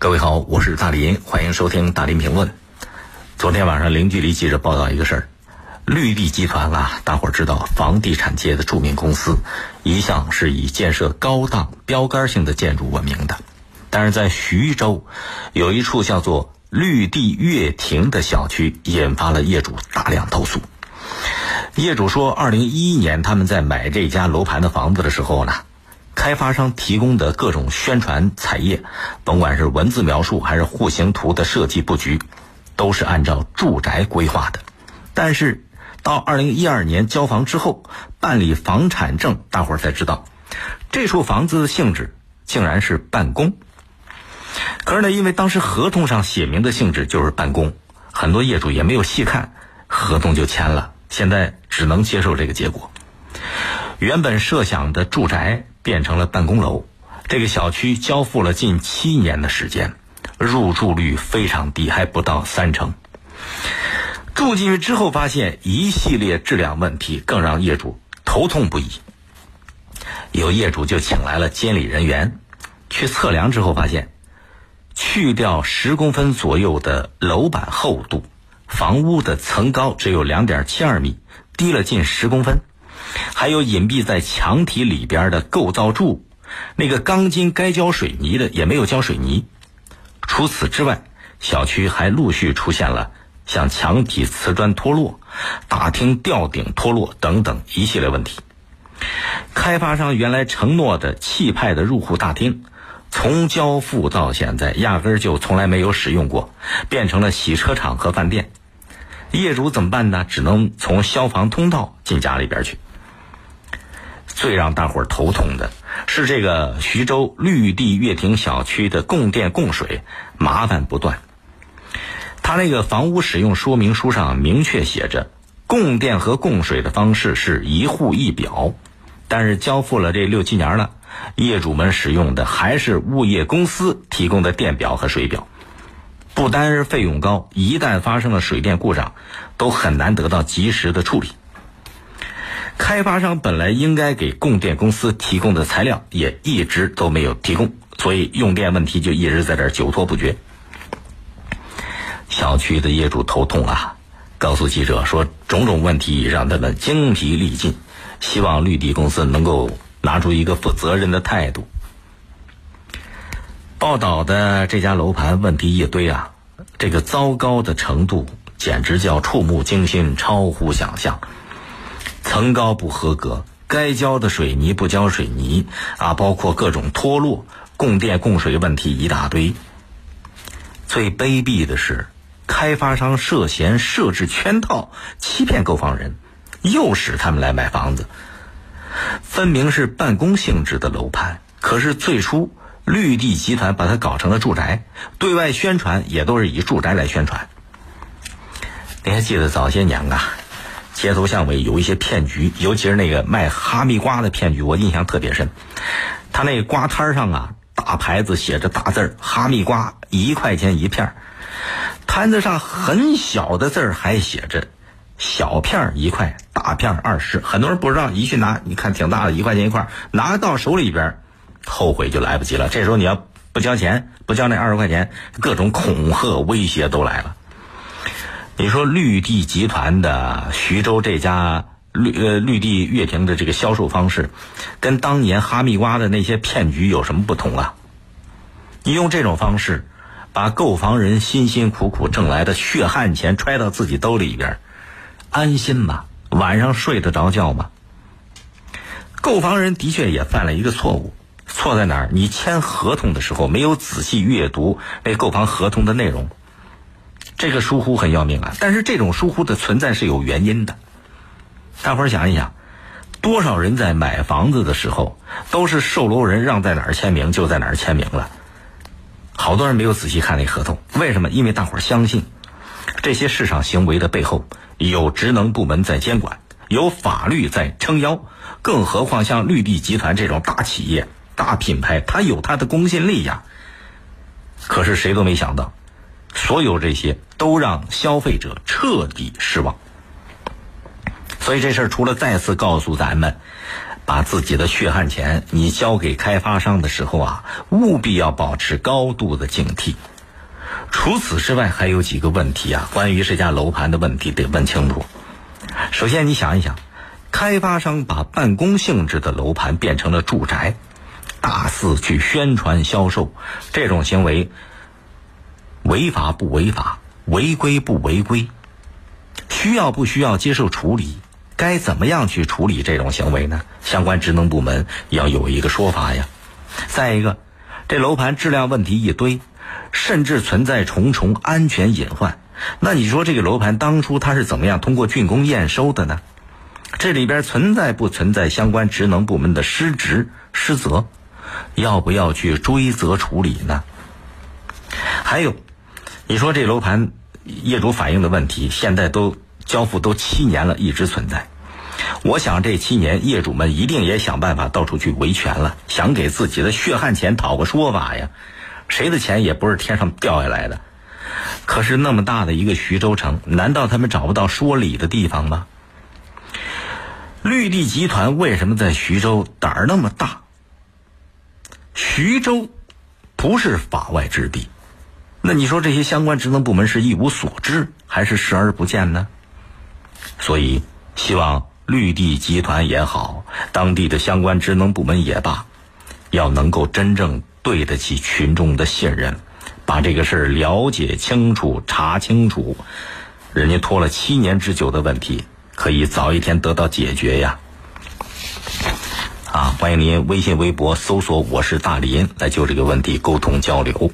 各位好，我是大林，欢迎收听大林评论。昨天晚上，零距离记者报道一个事儿：绿地集团啊，大伙儿知道，房地产界的著名公司，一向是以建设高档标杆性的建筑闻名的。但是在徐州，有一处叫做绿地悦庭的小区，引发了业主大量投诉。业主说，二零一一年他们在买这家楼盘的房子的时候呢。开发商提供的各种宣传彩页，甭管是文字描述还是户型图的设计布局，都是按照住宅规划的。但是到二零一二年交房之后，办理房产证，大伙儿才知道，这处房子的性质竟然是办公。可是呢，因为当时合同上写明的性质就是办公，很多业主也没有细看，合同就签了。现在只能接受这个结果。原本设想的住宅。变成了办公楼，这个小区交付了近七年的时间，入住率非常低，还不到三成。住进去之后，发现一系列质量问题，更让业主头痛不已。有业主就请来了监理人员，去测量之后发现，去掉十公分左右的楼板厚度，房屋的层高只有两点七二米，低了近十公分。还有隐蔽在墙体里边的构造柱，那个钢筋该浇水泥的也没有浇水泥。除此之外，小区还陆续出现了像墙体瓷砖脱落、大厅吊顶脱落等等一系列问题。开发商原来承诺的气派的入户大厅，从交付到现在压根儿就从来没有使用过，变成了洗车场和饭店。业主怎么办呢？只能从消防通道进家里边去。最让大伙儿头痛的是，这个徐州绿地悦庭小区的供电供水麻烦不断。他那个房屋使用说明书上明确写着，供电和供水的方式是一户一表，但是交付了这六七年了，业主们使用的还是物业公司提供的电表和水表，不单是费用高，一旦发生了水电故障，都很难得到及时的处理。开发商本来应该给供电公司提供的材料也一直都没有提供，所以用电问题就一直在这儿久拖不决。小区的业主头痛啊，告诉记者说，种种问题让他们精疲力尽，希望绿地公司能够拿出一个负责任的态度。报道的这家楼盘问题一堆啊，这个糟糕的程度简直叫触目惊心，超乎想象。层高不合格，该浇的水泥不浇水泥啊，包括各种脱落、供电供水问题一大堆。最卑鄙的是，开发商涉嫌设置圈套，欺骗购房人，诱使他们来买房子。分明是办公性质的楼盘，可是最初绿地集团把它搞成了住宅，对外宣传也都是以住宅来宣传。你还记得早些年啊？街头巷尾有一些骗局，尤其是那个卖哈密瓜的骗局，我印象特别深。他那瓜摊上啊，大牌子写着大字儿“哈密瓜一块钱一片儿”，摊子上很小的字儿还写着“小片儿一块，大片儿二十”。很多人不知道，一去拿，你看挺大的，一块钱一块，拿到手里边，后悔就来不及了。这时候你要不交钱，不交那二十块钱，各种恐吓威胁都来了。你说绿地集团的徐州这家绿呃绿地悦庭的这个销售方式，跟当年哈密瓜的那些骗局有什么不同啊？你用这种方式，把购房人辛辛苦苦挣来的血汗钱揣到自己兜里边，安心吗？晚上睡得着觉吗？购房人的确也犯了一个错误，错在哪儿？你签合同的时候没有仔细阅读那购房合同的内容。这个疏忽很要命啊！但是这种疏忽的存在是有原因的。大伙儿想一想，多少人在买房子的时候都是售楼人让在哪儿签名就在哪儿签名了，好多人没有仔细看那合同。为什么？因为大伙儿相信这些市场行为的背后有职能部门在监管，有法律在撑腰。更何况像绿地集团这种大企业、大品牌，它有它的公信力呀。可是谁都没想到。所有这些都让消费者彻底失望，所以这事儿除了再次告诉咱们，把自己的血汗钱你交给开发商的时候啊，务必要保持高度的警惕。除此之外，还有几个问题啊，关于这家楼盘的问题得问清楚。首先，你想一想，开发商把办公性质的楼盘变成了住宅，大肆去宣传销售，这种行为违法不违法？违规不违规？需要不需要接受处理？该怎么样去处理这种行为呢？相关职能部门要有一个说法呀。再一个，这楼盘质量问题一堆。甚至存在重重安全隐患。那你说这个楼盘当初它是怎么样通过竣工验收的呢？这里边存在不存在相关职能部门的失职失责？要不要去追责处理呢？还有，你说这楼盘业主反映的问题，现在都交付都七年了，一直存在。我想这七年业主们一定也想办法到处去维权了，想给自己的血汗钱讨个说法呀。谁的钱也不是天上掉下来的，可是那么大的一个徐州城，难道他们找不到说理的地方吗？绿地集团为什么在徐州胆儿那么大？徐州不是法外之地，那你说这些相关职能部门是一无所知，还是视而不见呢？所以，希望绿地集团也好，当地的相关职能部门也罢，要能够真正。对得起群众的信任，把这个事儿了解清楚、查清楚，人家拖了七年之久的问题，可以早一天得到解决呀！啊，欢迎您微信、微博搜索“我是大林”来就这个问题沟通交流。